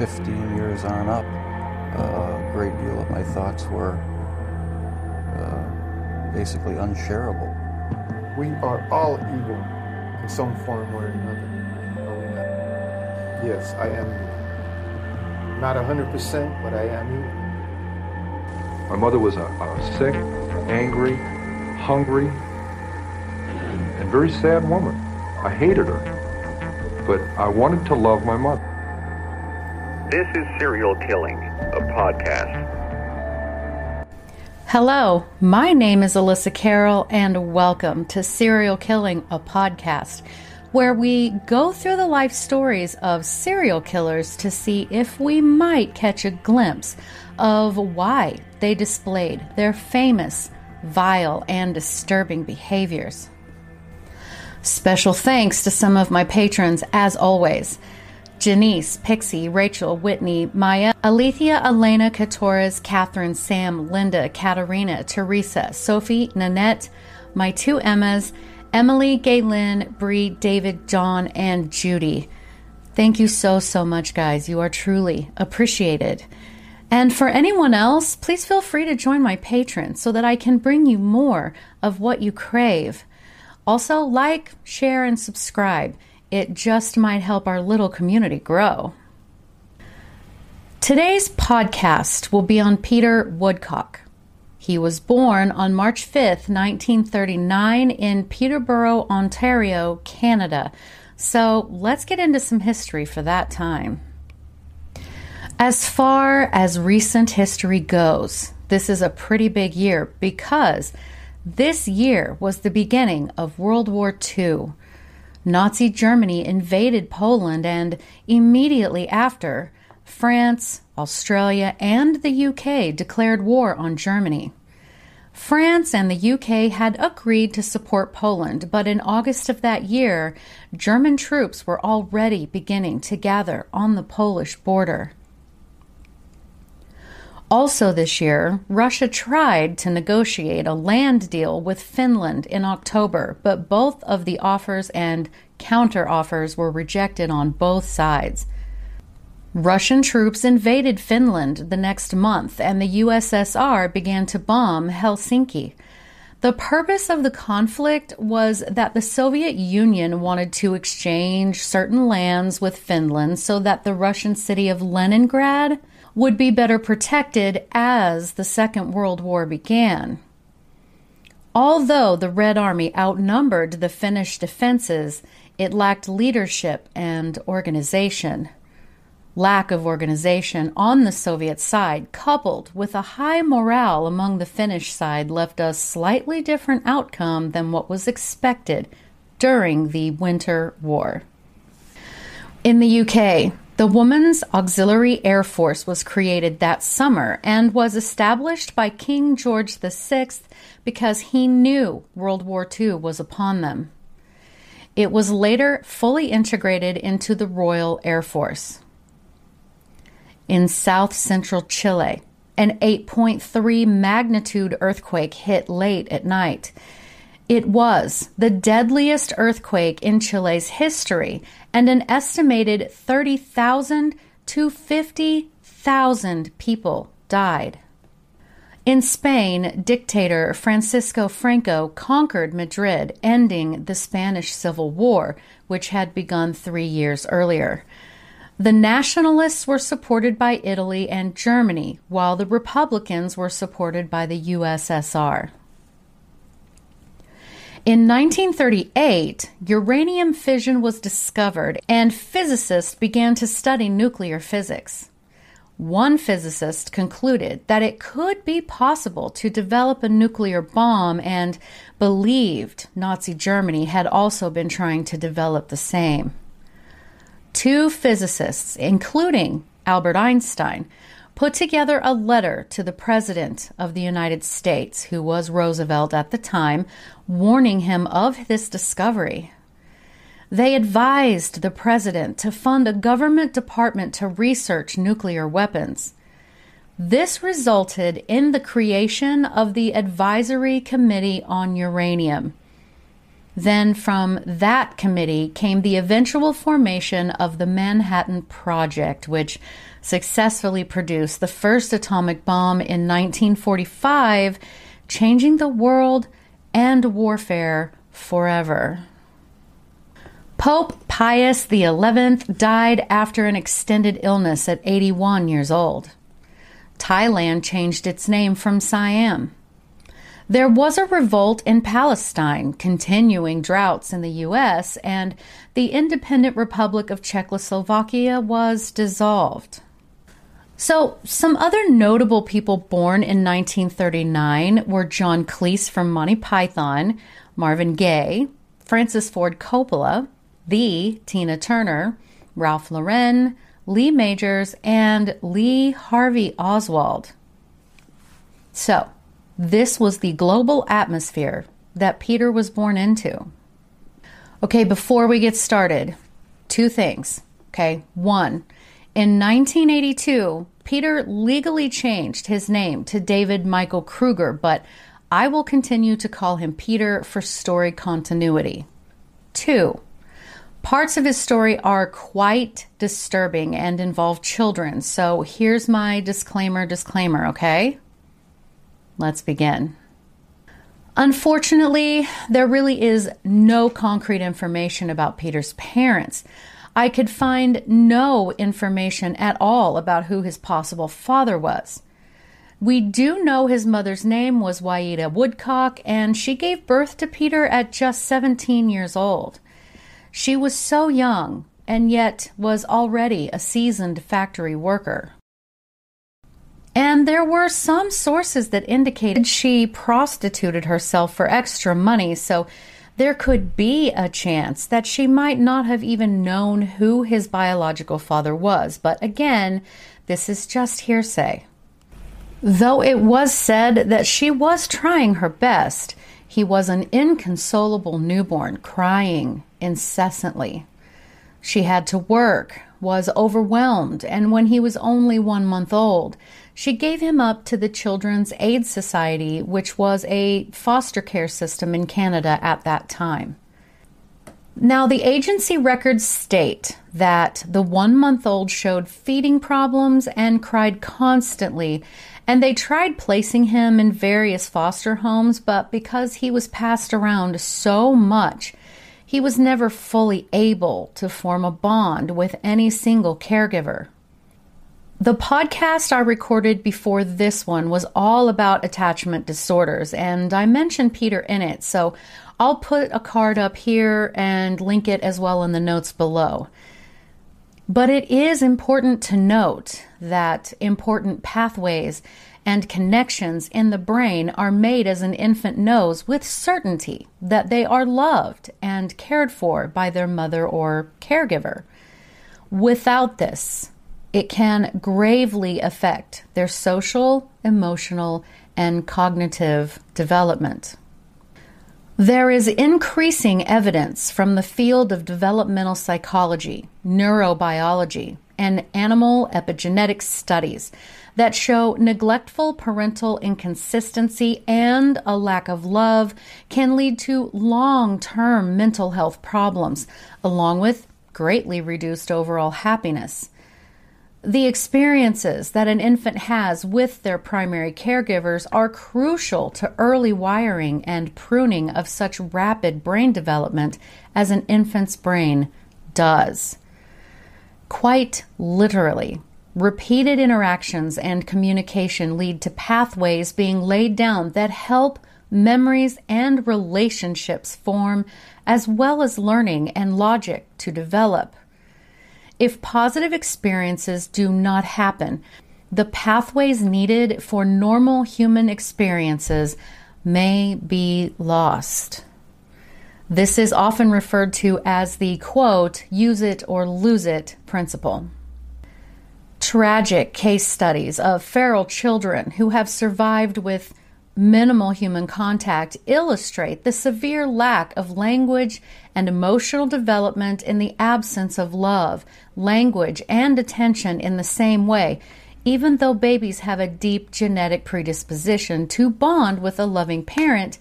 15 years on up, uh, a great deal of my thoughts were uh, basically unshareable. We are all evil in some form or another. Yes, I am evil. Not 100%, but I am evil. My mother was a, a sick, angry, hungry, and, and very sad woman. I hated her, but I wanted to love my mother. This is Serial Killing, a podcast. Hello, my name is Alyssa Carroll, and welcome to Serial Killing, a podcast where we go through the life stories of serial killers to see if we might catch a glimpse of why they displayed their famous, vile, and disturbing behaviors. Special thanks to some of my patrons, as always. Janice, Pixie, Rachel, Whitney, Maya, Alethea, Elena, Katoras, Catherine, Sam, Linda, Katarina, Teresa, Sophie, Nanette, my two Emmas, Emily, Galen, Bree, David, John, and Judy. Thank you so, so much, guys. You are truly appreciated. And for anyone else, please feel free to join my Patreon so that I can bring you more of what you crave. Also, like, share, and subscribe. It just might help our little community grow. Today's podcast will be on Peter Woodcock. He was born on March 5th, 1939, in Peterborough, Ontario, Canada. So let's get into some history for that time. As far as recent history goes, this is a pretty big year because this year was the beginning of World War II. Nazi Germany invaded Poland, and immediately after, France, Australia, and the UK declared war on Germany. France and the UK had agreed to support Poland, but in August of that year, German troops were already beginning to gather on the Polish border. Also, this year, Russia tried to negotiate a land deal with Finland in October, but both of the offers and counteroffers were rejected on both sides. Russian troops invaded Finland the next month, and the USSR began to bomb Helsinki. The purpose of the conflict was that the Soviet Union wanted to exchange certain lands with Finland so that the Russian city of Leningrad would be better protected as the Second World War began. Although the Red Army outnumbered the Finnish defenses, it lacked leadership and organization. Lack of organization on the Soviet side, coupled with a high morale among the Finnish side, left a slightly different outcome than what was expected during the Winter War. In the UK, the Women's Auxiliary Air Force was created that summer and was established by King George VI because he knew World War II was upon them. It was later fully integrated into the Royal Air Force. In south central Chile, an 8.3 magnitude earthquake hit late at night. It was the deadliest earthquake in Chile's history, and an estimated 30,000 to 50,000 people died. In Spain, dictator Francisco Franco conquered Madrid, ending the Spanish Civil War, which had begun three years earlier. The nationalists were supported by Italy and Germany, while the Republicans were supported by the USSR. In 1938, uranium fission was discovered, and physicists began to study nuclear physics. One physicist concluded that it could be possible to develop a nuclear bomb and believed Nazi Germany had also been trying to develop the same. two physicists, including Albert Einstein, put together a letter to the President of the United States, who was Roosevelt at the time, warning him of this discovery. They advised the President to fund a government department to research nuclear weapons. This resulted in the creation of the Advisory Committee on Uranium. Then, from that committee came the eventual formation of the Manhattan Project, which successfully produced the first atomic bomb in 1945, changing the world and warfare forever. Pope Pius XI died after an extended illness at 81 years old. Thailand changed its name from Siam. There was a revolt in Palestine, continuing droughts in the U.S., and the independent Republic of Czechoslovakia was dissolved. So, some other notable people born in 1939 were John Cleese from Monty Python, Marvin Gaye, Francis Ford Coppola, the Tina Turner, Ralph Lauren, Lee Majors, and Lee Harvey Oswald. So, this was the global atmosphere that Peter was born into. Okay, before we get started, two things. Okay, one, in 1982, Peter legally changed his name to David Michael Krueger, but I will continue to call him Peter for story continuity. Two, parts of his story are quite disturbing and involve children, so here's my disclaimer disclaimer, okay? Let's begin. Unfortunately, there really is no concrete information about Peter's parents. I could find no information at all about who his possible father was. We do know his mother's name was Waida Woodcock, and she gave birth to Peter at just 17 years old. She was so young and yet was already a seasoned factory worker. And there were some sources that indicated she prostituted herself for extra money, so there could be a chance that she might not have even known who his biological father was. But again, this is just hearsay. Though it was said that she was trying her best, he was an inconsolable newborn, crying incessantly. She had to work, was overwhelmed, and when he was only one month old, she gave him up to the Children's Aid Society, which was a foster care system in Canada at that time. Now, the agency records state that the one month old showed feeding problems and cried constantly, and they tried placing him in various foster homes, but because he was passed around so much, he was never fully able to form a bond with any single caregiver. The podcast I recorded before this one was all about attachment disorders, and I mentioned Peter in it, so I'll put a card up here and link it as well in the notes below. But it is important to note that important pathways and connections in the brain are made as an infant knows with certainty that they are loved and cared for by their mother or caregiver. Without this, it can gravely affect their social, emotional, and cognitive development. There is increasing evidence from the field of developmental psychology, neurobiology, and animal epigenetic studies that show neglectful parental inconsistency and a lack of love can lead to long term mental health problems, along with greatly reduced overall happiness. The experiences that an infant has with their primary caregivers are crucial to early wiring and pruning of such rapid brain development as an infant's brain does. Quite literally, repeated interactions and communication lead to pathways being laid down that help memories and relationships form, as well as learning and logic to develop. If positive experiences do not happen, the pathways needed for normal human experiences may be lost. This is often referred to as the quote, use it or lose it principle. Tragic case studies of feral children who have survived with minimal human contact illustrate the severe lack of language and emotional development in the absence of love, language, and attention in the same way, even though babies have a deep genetic predisposition to bond with a loving parent.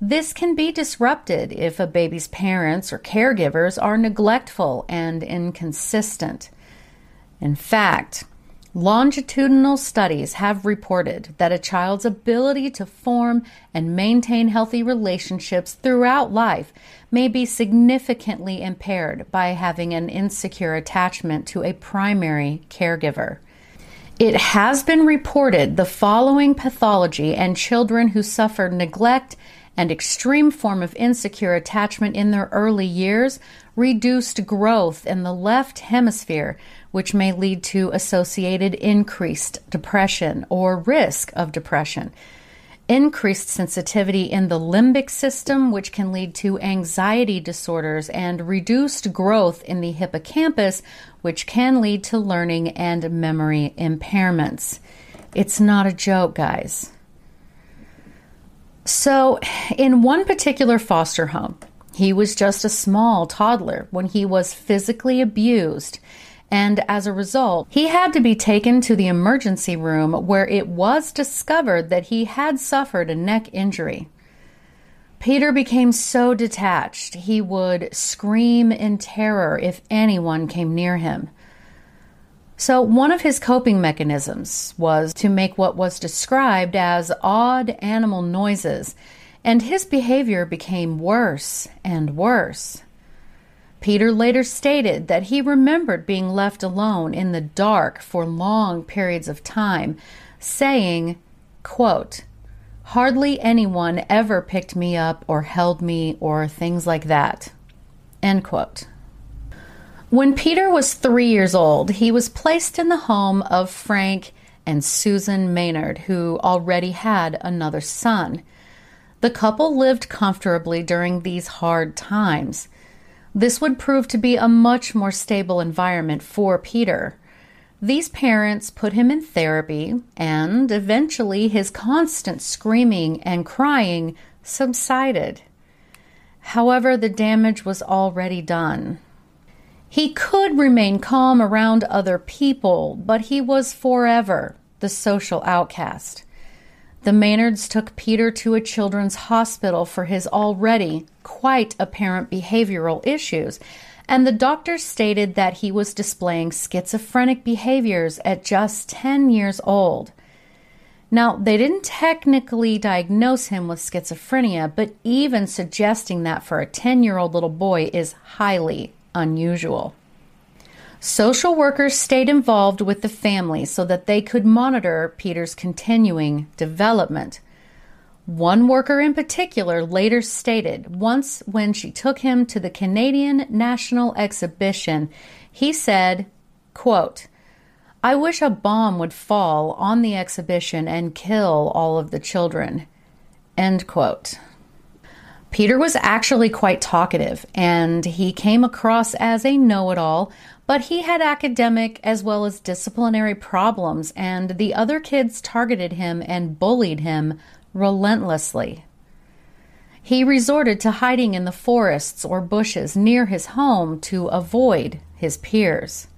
This can be disrupted if a baby's parents or caregivers are neglectful and inconsistent. In fact, Longitudinal studies have reported that a child's ability to form and maintain healthy relationships throughout life may be significantly impaired by having an insecure attachment to a primary caregiver. It has been reported the following pathology and children who suffer neglect and extreme form of insecure attachment in their early years reduced growth in the left hemisphere which may lead to associated increased depression or risk of depression. Increased sensitivity in the limbic system, which can lead to anxiety disorders, and reduced growth in the hippocampus, which can lead to learning and memory impairments. It's not a joke, guys. So, in one particular foster home, he was just a small toddler when he was physically abused and as a result, he had to be taken to the emergency room where it was discovered that he had suffered a neck injury. Peter became so detached he would scream in terror if anyone came near him. So, one of his coping mechanisms was to make what was described as odd animal noises, and his behavior became worse and worse. Peter later stated that he remembered being left alone in the dark for long periods of time, saying, quote, Hardly anyone ever picked me up or held me or things like that. End quote. When Peter was three years old, he was placed in the home of Frank and Susan Maynard, who already had another son. The couple lived comfortably during these hard times. This would prove to be a much more stable environment for Peter. These parents put him in therapy, and eventually his constant screaming and crying subsided. However, the damage was already done. He could remain calm around other people, but he was forever the social outcast. The Maynards took Peter to a children's hospital for his already quite apparent behavioral issues, and the doctors stated that he was displaying schizophrenic behaviors at just 10 years old. Now, they didn't technically diagnose him with schizophrenia, but even suggesting that for a 10 year old little boy is highly unusual. Social workers stayed involved with the family so that they could monitor Peter's continuing development. One worker in particular later stated once when she took him to the Canadian National Exhibition, he said, quote, I wish a bomb would fall on the exhibition and kill all of the children. End quote. Peter was actually quite talkative, and he came across as a know it all, but he had academic as well as disciplinary problems, and the other kids targeted him and bullied him relentlessly. He resorted to hiding in the forests or bushes near his home to avoid his peers.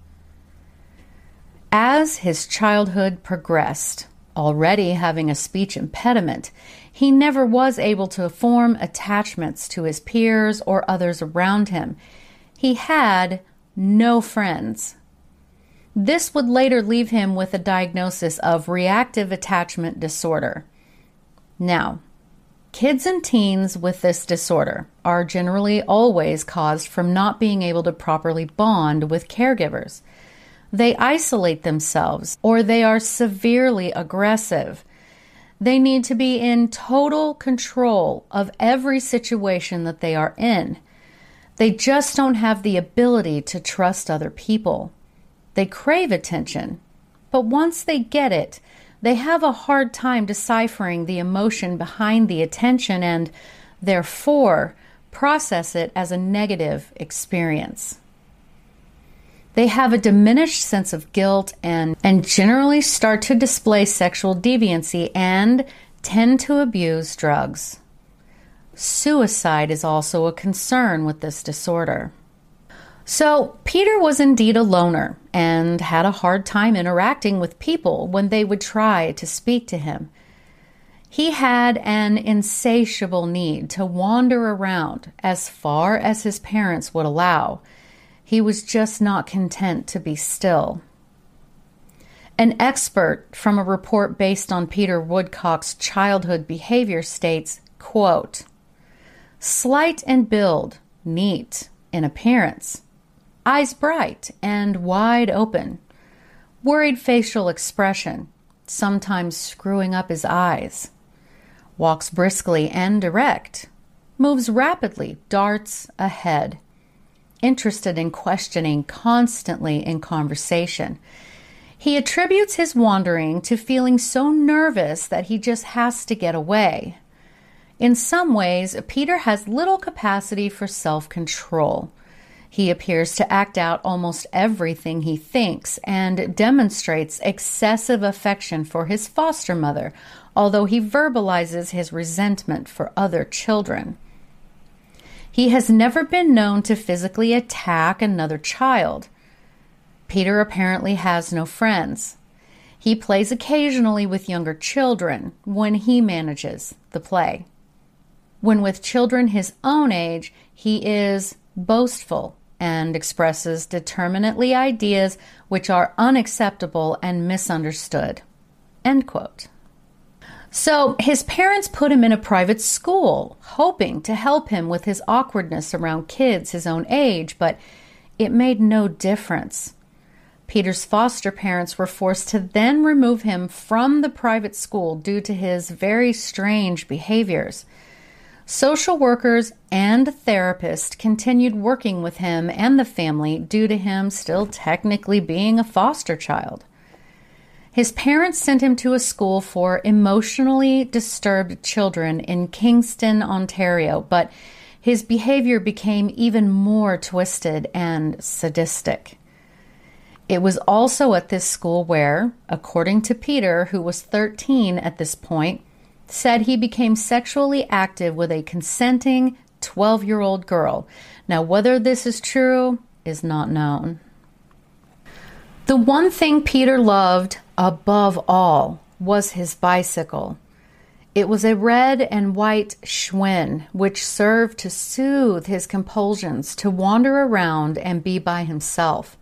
As his childhood progressed, already having a speech impediment, he never was able to form attachments to his peers or others around him. He had no friends. This would later leave him with a diagnosis of reactive attachment disorder. Now, kids and teens with this disorder are generally always caused from not being able to properly bond with caregivers. They isolate themselves or they are severely aggressive they need to be in total control of every situation that they are in. They just don't have the ability to trust other people. They crave attention, but once they get it, they have a hard time deciphering the emotion behind the attention and, therefore, process it as a negative experience. They have a diminished sense of guilt and, and generally start to display sexual deviancy and tend to abuse drugs. Suicide is also a concern with this disorder. So, Peter was indeed a loner and had a hard time interacting with people when they would try to speak to him. He had an insatiable need to wander around as far as his parents would allow. He was just not content to be still. An expert from a report based on Peter Woodcock's childhood behavior states, quote, Slight in build, neat in appearance, eyes bright and wide open, worried facial expression, sometimes screwing up his eyes, walks briskly and direct, moves rapidly, darts ahead, interested in questioning, constantly in conversation. He attributes his wandering to feeling so nervous that he just has to get away. In some ways, Peter has little capacity for self control. He appears to act out almost everything he thinks and demonstrates excessive affection for his foster mother, although he verbalizes his resentment for other children. He has never been known to physically attack another child. Peter apparently has no friends. He plays occasionally with younger children when he manages the play. When with children his own age, he is boastful and expresses determinately ideas which are unacceptable and misunderstood. End quote. So his parents put him in a private school, hoping to help him with his awkwardness around kids his own age, but it made no difference. Peter's foster parents were forced to then remove him from the private school due to his very strange behaviors. Social workers and therapists continued working with him and the family due to him still technically being a foster child. His parents sent him to a school for emotionally disturbed children in Kingston, Ontario, but his behavior became even more twisted and sadistic. It was also at this school where, according to Peter, who was 13 at this point, said he became sexually active with a consenting 12 year old girl. Now, whether this is true is not known. The one thing Peter loved above all was his bicycle. It was a red and white Schwinn, which served to soothe his compulsions to wander around and be by himself.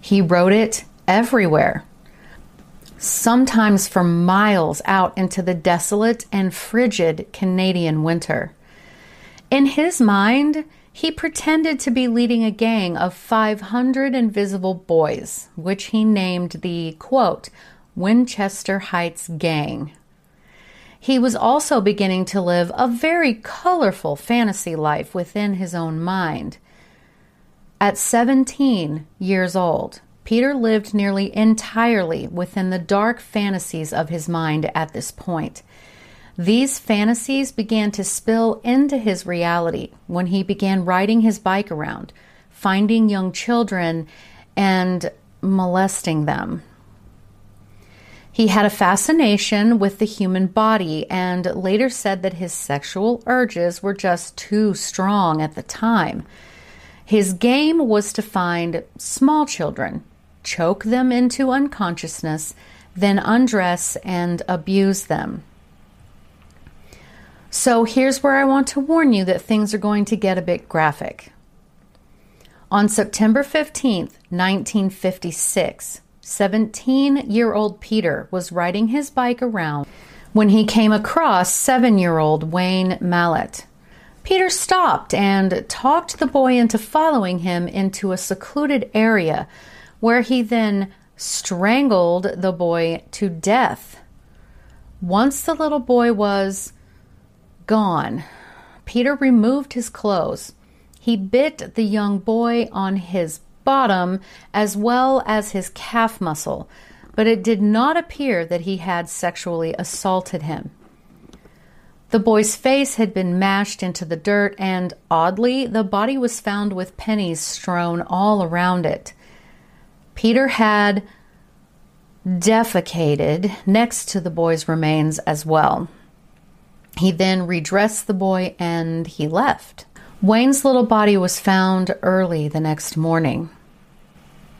He rode it everywhere, sometimes for miles out into the desolate and frigid Canadian winter. In his mind, he pretended to be leading a gang of 500 invisible boys, which he named the quote, Winchester Heights Gang. He was also beginning to live a very colorful fantasy life within his own mind. At 17 years old, Peter lived nearly entirely within the dark fantasies of his mind at this point. These fantasies began to spill into his reality when he began riding his bike around, finding young children, and molesting them. He had a fascination with the human body and later said that his sexual urges were just too strong at the time. His game was to find small children choke them into unconsciousness, then undress and abuse them. So here's where I want to warn you that things are going to get a bit graphic. On September 15th, 1956, 17 year old Peter was riding his bike around when he came across seven year old Wayne Mallette. Peter stopped and talked the boy into following him into a secluded area where he then strangled the boy to death. Once the little boy was gone, Peter removed his clothes. He bit the young boy on his bottom as well as his calf muscle, but it did not appear that he had sexually assaulted him. The boy's face had been mashed into the dirt, and oddly, the body was found with pennies strewn all around it. Peter had defecated next to the boy's remains as well. He then redressed the boy and he left. Wayne's little body was found early the next morning.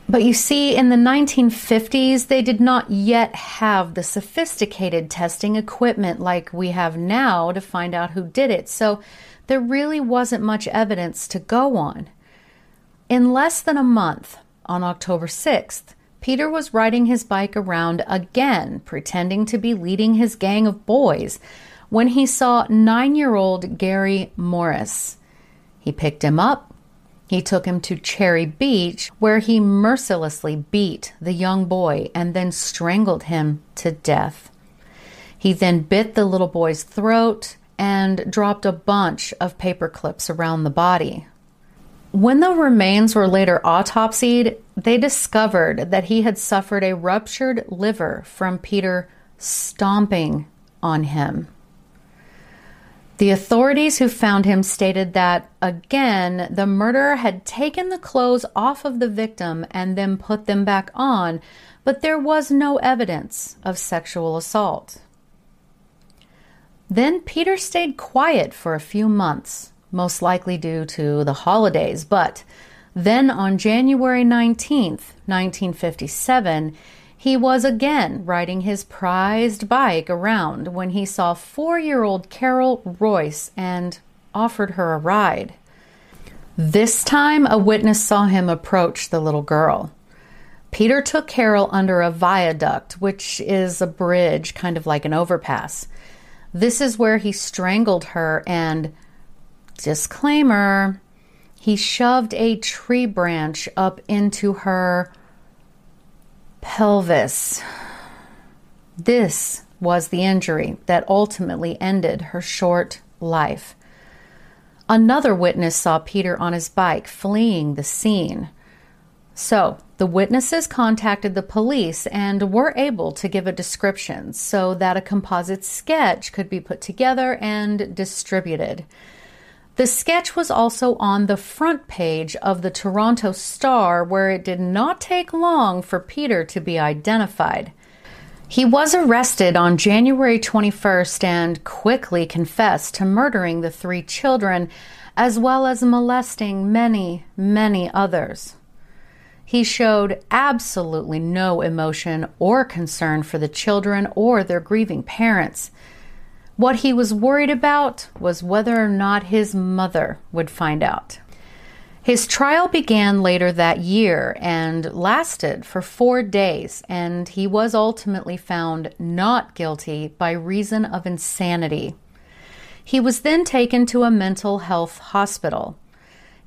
But you see, in the 1950s, they did not yet have the sophisticated testing equipment like we have now to find out who did it, so there really wasn't much evidence to go on. In less than a month, on October 6th, Peter was riding his bike around again, pretending to be leading his gang of boys, when he saw nine year old Gary Morris. He picked him up. He took him to Cherry Beach, where he mercilessly beat the young boy and then strangled him to death. He then bit the little boy's throat and dropped a bunch of paper clips around the body. When the remains were later autopsied, they discovered that he had suffered a ruptured liver from Peter stomping on him. The authorities who found him stated that, again, the murderer had taken the clothes off of the victim and then put them back on, but there was no evidence of sexual assault. Then Peter stayed quiet for a few months, most likely due to the holidays, but then on January 19th, 1957, he was again riding his prized bike around when he saw four year old Carol Royce and offered her a ride. This time, a witness saw him approach the little girl. Peter took Carol under a viaduct, which is a bridge, kind of like an overpass. This is where he strangled her and, disclaimer, he shoved a tree branch up into her pelvis. This was the injury that ultimately ended her short life. Another witness saw Peter on his bike fleeing the scene. So, the witnesses contacted the police and were able to give a description so that a composite sketch could be put together and distributed. The sketch was also on the front page of the Toronto Star, where it did not take long for Peter to be identified. He was arrested on January 21st and quickly confessed to murdering the three children, as well as molesting many, many others. He showed absolutely no emotion or concern for the children or their grieving parents. What he was worried about was whether or not his mother would find out. His trial began later that year and lasted for four days, and he was ultimately found not guilty by reason of insanity. He was then taken to a mental health hospital.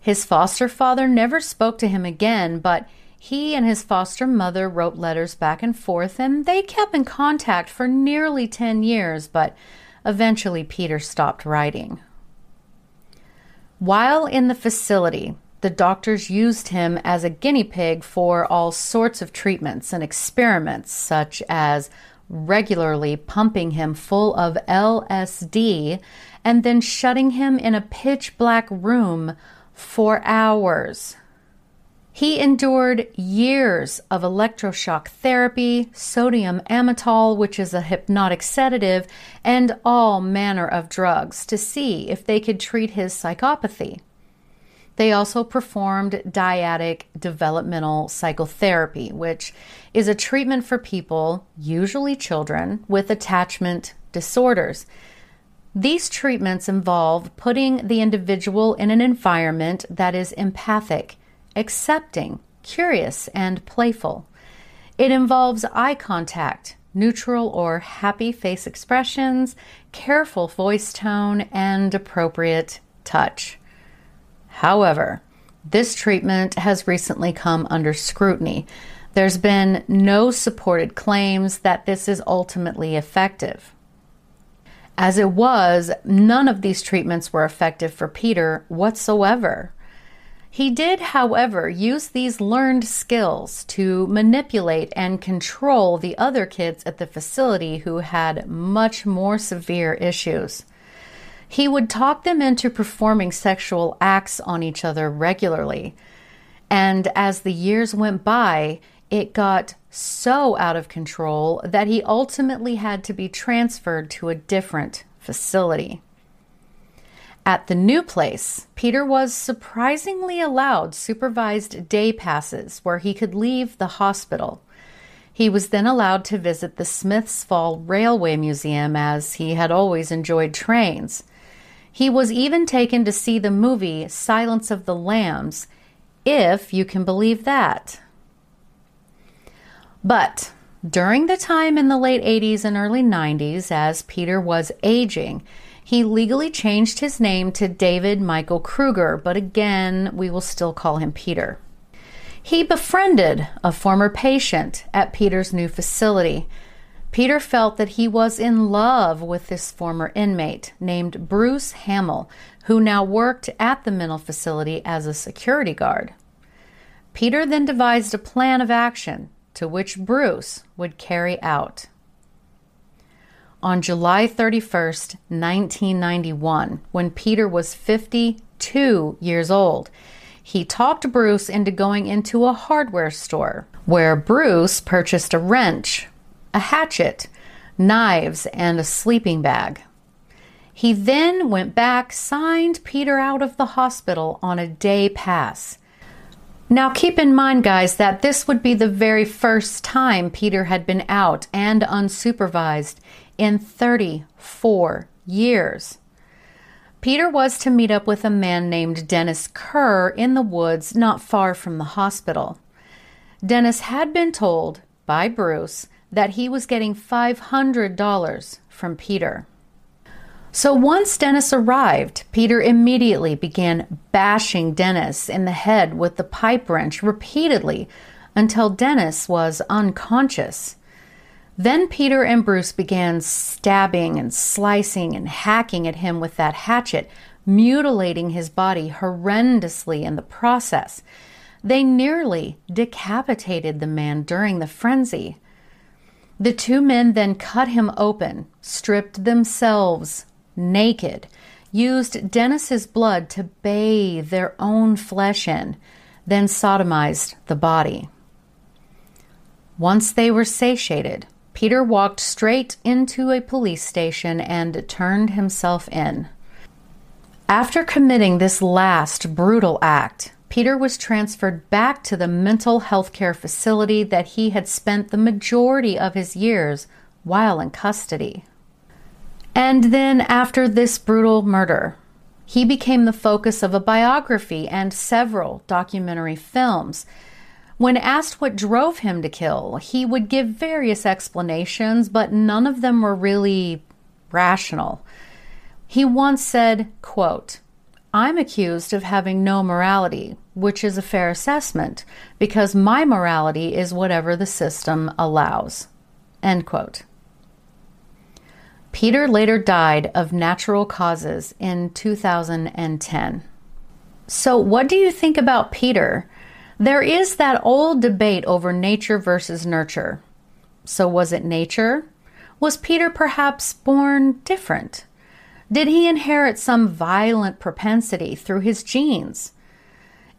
His foster father never spoke to him again, but he and his foster mother wrote letters back and forth, and they kept in contact for nearly 10 years, but Eventually, Peter stopped writing. While in the facility, the doctors used him as a guinea pig for all sorts of treatments and experiments, such as regularly pumping him full of LSD and then shutting him in a pitch black room for hours. He endured years of electroshock therapy, sodium amytal, which is a hypnotic sedative, and all manner of drugs to see if they could treat his psychopathy. They also performed dyadic developmental psychotherapy, which is a treatment for people, usually children, with attachment disorders. These treatments involve putting the individual in an environment that is empathic accepting, curious, and playful. It involves eye contact, neutral or happy face expressions, careful voice tone, and appropriate touch. However, this treatment has recently come under scrutiny. There's been no supported claims that this is ultimately effective. As it was, none of these treatments were effective for Peter whatsoever. He did, however, use these learned skills to manipulate and control the other kids at the facility who had much more severe issues. He would talk them into performing sexual acts on each other regularly. And as the years went by, it got so out of control that he ultimately had to be transferred to a different facility. At the new place, Peter was surprisingly allowed supervised day passes where he could leave the hospital. He was then allowed to visit the Smiths Fall Railway Museum as he had always enjoyed trains. He was even taken to see the movie Silence of the Lambs, if you can believe that. But during the time in the late 80s and early 90s, as Peter was aging, he legally changed his name to David Michael Krueger, but again, we will still call him Peter. He befriended a former patient at Peter's new facility. Peter felt that he was in love with this former inmate named Bruce Hamill, who now worked at the mental facility as a security guard. Peter then devised a plan of action to which Bruce would carry out. On July 31st, 1991, when Peter was 52 years old, he talked Bruce into going into a hardware store where Bruce purchased a wrench, a hatchet, knives, and a sleeping bag. He then went back, signed Peter out of the hospital on a day pass, now, keep in mind, guys, that this would be the very first time Peter had been out and unsupervised in 34 years. Peter was to meet up with a man named Dennis Kerr in the woods not far from the hospital. Dennis had been told by Bruce that he was getting $500 from Peter. So once Dennis arrived, Peter immediately began bashing Dennis in the head with the pipe wrench repeatedly until Dennis was unconscious. Then Peter and Bruce began stabbing and slicing and hacking at him with that hatchet, mutilating his body horrendously in the process. They nearly decapitated the man during the frenzy. The two men then cut him open, stripped themselves naked, used Dennis's blood to bathe their own flesh in, then sodomized the body. Once they were satiated, Peter walked straight into a police station and turned himself in. After committing this last brutal act, Peter was transferred back to the mental health care facility that he had spent the majority of his years while in custody. And then, after this brutal murder, he became the focus of a biography and several documentary films. When asked what drove him to kill, he would give various explanations, but none of them were really rational. He once said, quote, I'm accused of having no morality, which is a fair assessment, because my morality is whatever the system allows. End quote. Peter later died of natural causes in 2010. So, what do you think about Peter? There is that old debate over nature versus nurture. So, was it nature? Was Peter perhaps born different? Did he inherit some violent propensity through his genes?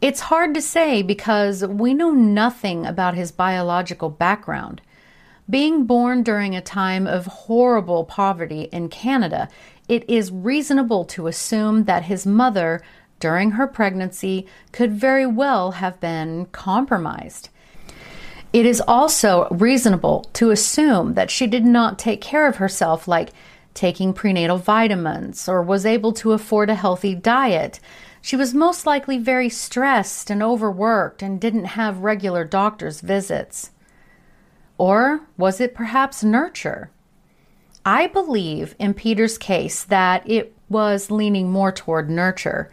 It's hard to say because we know nothing about his biological background. Being born during a time of horrible poverty in Canada, it is reasonable to assume that his mother, during her pregnancy, could very well have been compromised. It is also reasonable to assume that she did not take care of herself, like taking prenatal vitamins, or was able to afford a healthy diet. She was most likely very stressed and overworked and didn't have regular doctor's visits. Or was it perhaps nurture? I believe in Peter's case that it was leaning more toward nurture.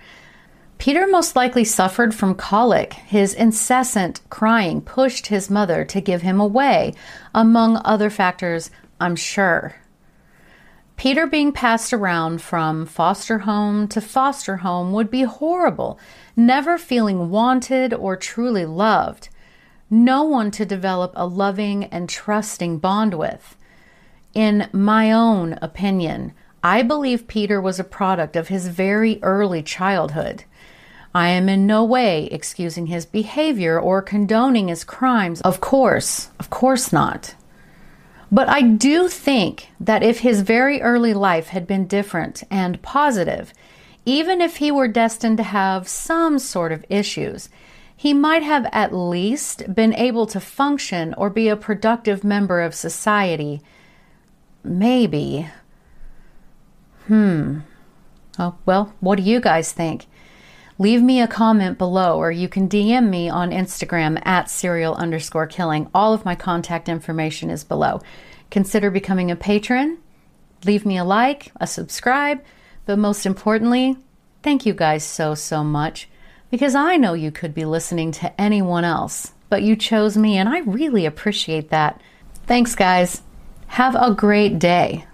Peter most likely suffered from colic. His incessant crying pushed his mother to give him away, among other factors, I'm sure. Peter being passed around from foster home to foster home would be horrible, never feeling wanted or truly loved no one to develop a loving and trusting bond with. In my own opinion, I believe Peter was a product of his very early childhood. I am in no way excusing his behavior or condoning his crimes. Of course, of course not. But I do think that if his very early life had been different and positive, even if he were destined to have some sort of issues, he might have at least been able to function or be a productive member of society. Maybe. Hmm. Oh, well, what do you guys think? Leave me a comment below, or you can DM me on Instagram at serial underscore killing. All of my contact information is below. Consider becoming a patron. Leave me a like, a subscribe, but most importantly, thank you guys so, so much because I know you could be listening to anyone else, but you chose me, and I really appreciate that. Thanks, guys. Have a great day.